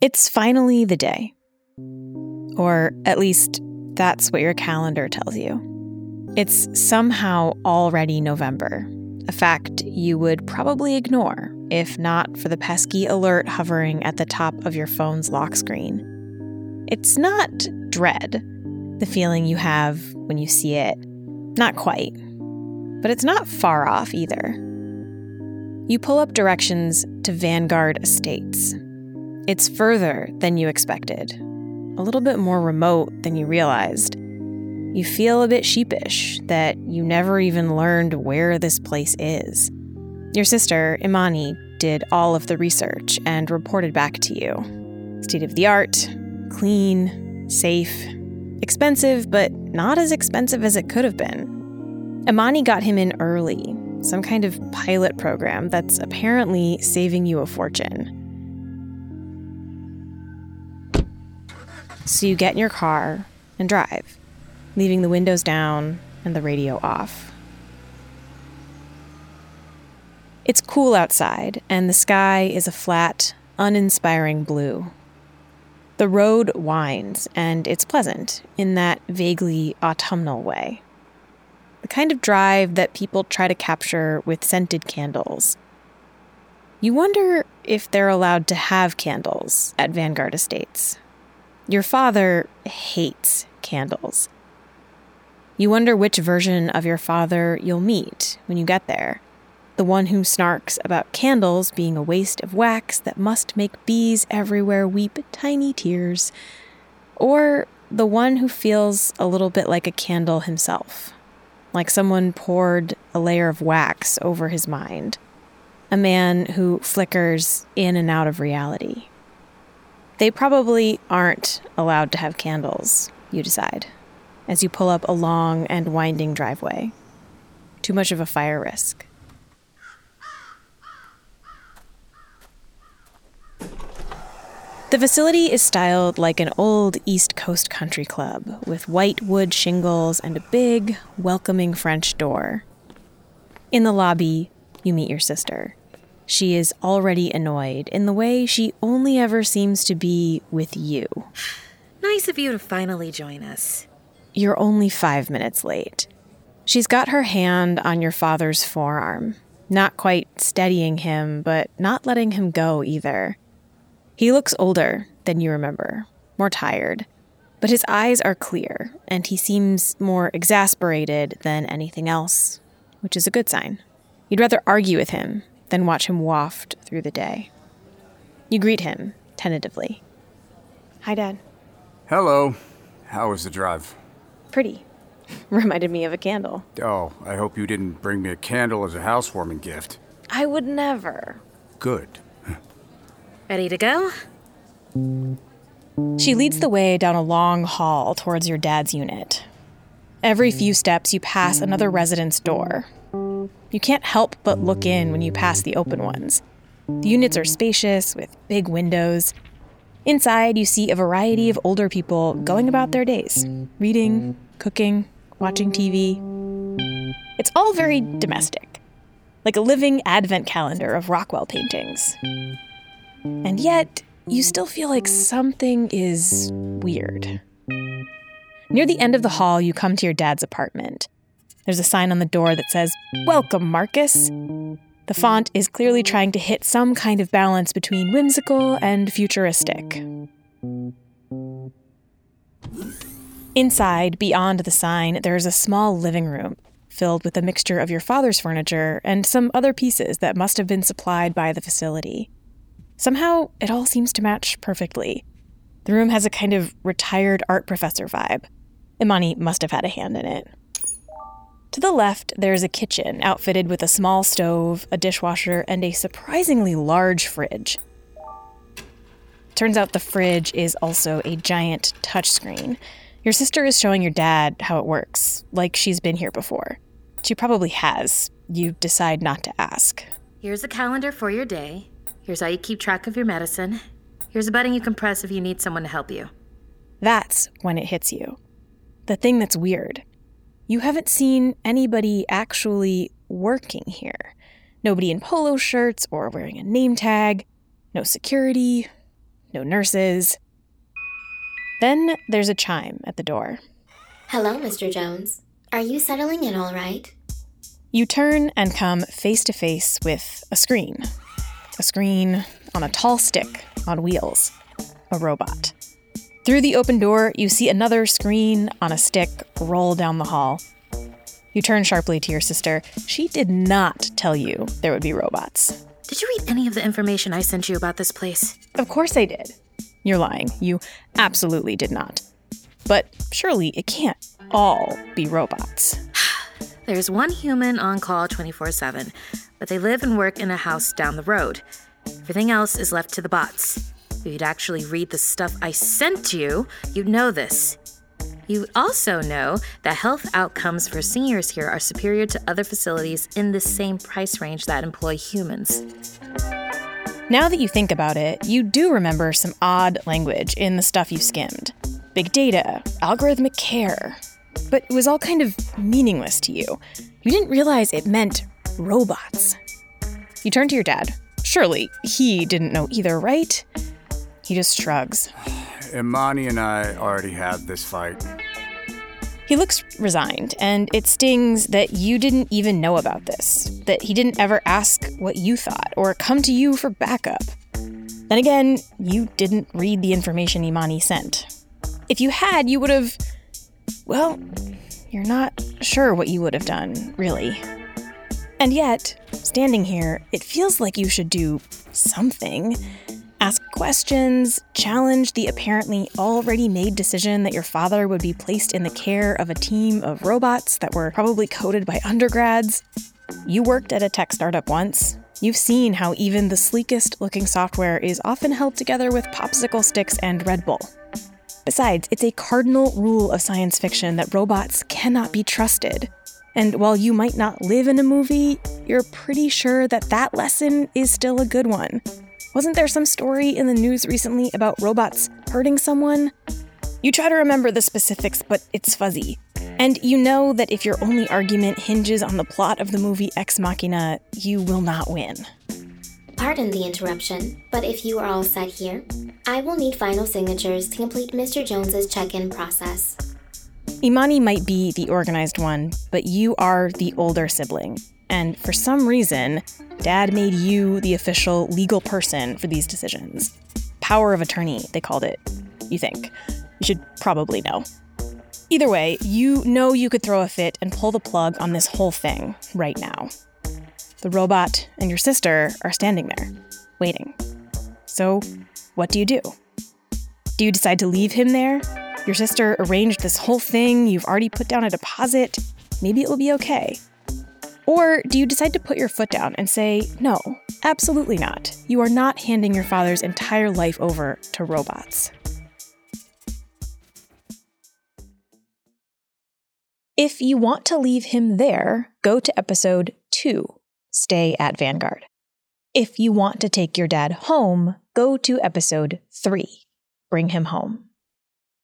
It's finally the day. Or at least that's what your calendar tells you. It's somehow already November, a fact you would probably ignore if not for the pesky alert hovering at the top of your phone's lock screen. It's not dread, the feeling you have when you see it. Not quite. But it's not far off either. You pull up directions to Vanguard Estates. It's further than you expected, a little bit more remote than you realized. You feel a bit sheepish that you never even learned where this place is. Your sister, Imani, did all of the research and reported back to you. State of the art, clean, safe, expensive, but not as expensive as it could have been. Imani got him in early, some kind of pilot program that's apparently saving you a fortune. So you get in your car and drive, leaving the windows down and the radio off. It's cool outside, and the sky is a flat, uninspiring blue. The road winds, and it's pleasant in that vaguely autumnal way. The kind of drive that people try to capture with scented candles. You wonder if they're allowed to have candles at Vanguard Estates. Your father hates candles. You wonder which version of your father you'll meet when you get there the one who snarks about candles being a waste of wax that must make bees everywhere weep tiny tears, or the one who feels a little bit like a candle himself, like someone poured a layer of wax over his mind, a man who flickers in and out of reality. They probably aren't allowed to have candles, you decide, as you pull up a long and winding driveway. Too much of a fire risk. The facility is styled like an old East Coast country club with white wood shingles and a big, welcoming French door. In the lobby, you meet your sister. She is already annoyed in the way she only ever seems to be with you. Nice of you to finally join us. You're only five minutes late. She's got her hand on your father's forearm, not quite steadying him, but not letting him go either. He looks older than you remember, more tired, but his eyes are clear, and he seems more exasperated than anything else, which is a good sign. You'd rather argue with him than watch him waft through the day. You greet him tentatively. Hi, Dad. Hello. How was the drive? Pretty. Reminded me of a candle. Oh, I hope you didn't bring me a candle as a housewarming gift. I would never. Good. Ready to go? She leads the way down a long hall towards your dad's unit. Every few steps, you pass another residence door. You can't help but look in when you pass the open ones. The units are spacious with big windows. Inside, you see a variety of older people going about their days reading, cooking, watching TV. It's all very domestic, like a living advent calendar of Rockwell paintings. And yet, you still feel like something is weird. Near the end of the hall, you come to your dad's apartment. There's a sign on the door that says, Welcome, Marcus. The font is clearly trying to hit some kind of balance between whimsical and futuristic. Inside, beyond the sign, there is a small living room filled with a mixture of your father's furniture and some other pieces that must have been supplied by the facility. Somehow, it all seems to match perfectly. The room has a kind of retired art professor vibe. Imani must have had a hand in it. To the left, there's a kitchen outfitted with a small stove, a dishwasher, and a surprisingly large fridge. Turns out the fridge is also a giant touchscreen. Your sister is showing your dad how it works, like she's been here before. She probably has. You decide not to ask. Here's a calendar for your day. Here's how you keep track of your medicine. Here's a button you can press if you need someone to help you. That's when it hits you. The thing that's weird. You haven't seen anybody actually working here. Nobody in polo shirts or wearing a name tag. No security. no nurses. Then there's a chime at the door. Hello, Mr. Jones. Are you settling in all right? You turn and come face to face with a screen. A screen on a tall stick on wheels. A robot. Through the open door, you see another screen on a stick roll down the hall. You turn sharply to your sister. She did not tell you there would be robots. Did you read any of the information I sent you about this place? Of course I did. You're lying. You absolutely did not. But surely it can't all be robots. There's one human on call 24 7, but they live and work in a house down the road. Everything else is left to the bots. You'd actually read the stuff I sent you, you'd know this. You also know that health outcomes for seniors here are superior to other facilities in the same price range that employ humans. Now that you think about it, you do remember some odd language in the stuff you skimmed big data, algorithmic care. But it was all kind of meaningless to you. You didn't realize it meant robots. You turned to your dad. Surely he didn't know either, right? He just shrugs. Imani and I already had this fight. He looks resigned, and it stings that you didn't even know about this, that he didn't ever ask what you thought or come to you for backup. Then again, you didn't read the information Imani sent. If you had, you would have. Well, you're not sure what you would have done, really. And yet, standing here, it feels like you should do something ask questions, challenge the apparently already made decision that your father would be placed in the care of a team of robots that were probably coded by undergrads. You worked at a tech startup once. You've seen how even the sleekest looking software is often held together with popsicle sticks and Red Bull. Besides, it's a cardinal rule of science fiction that robots cannot be trusted. And while you might not live in a movie, you're pretty sure that that lesson is still a good one. Wasn't there some story in the news recently about robots hurting someone? You try to remember the specifics, but it's fuzzy. And you know that if your only argument hinges on the plot of the movie Ex Machina, you will not win. Pardon the interruption, but if you are all set here, I will need final signatures to complete Mr. Jones's check-in process. Imani might be the organized one, but you are the older sibling. And for some reason, Dad made you the official legal person for these decisions. Power of attorney, they called it. You think. You should probably know. Either way, you know you could throw a fit and pull the plug on this whole thing right now. The robot and your sister are standing there, waiting. So, what do you do? Do you decide to leave him there? Your sister arranged this whole thing, you've already put down a deposit. Maybe it will be okay. Or do you decide to put your foot down and say, no, absolutely not. You are not handing your father's entire life over to robots. If you want to leave him there, go to episode 2 Stay at Vanguard. If you want to take your dad home, go to episode 3 Bring him home.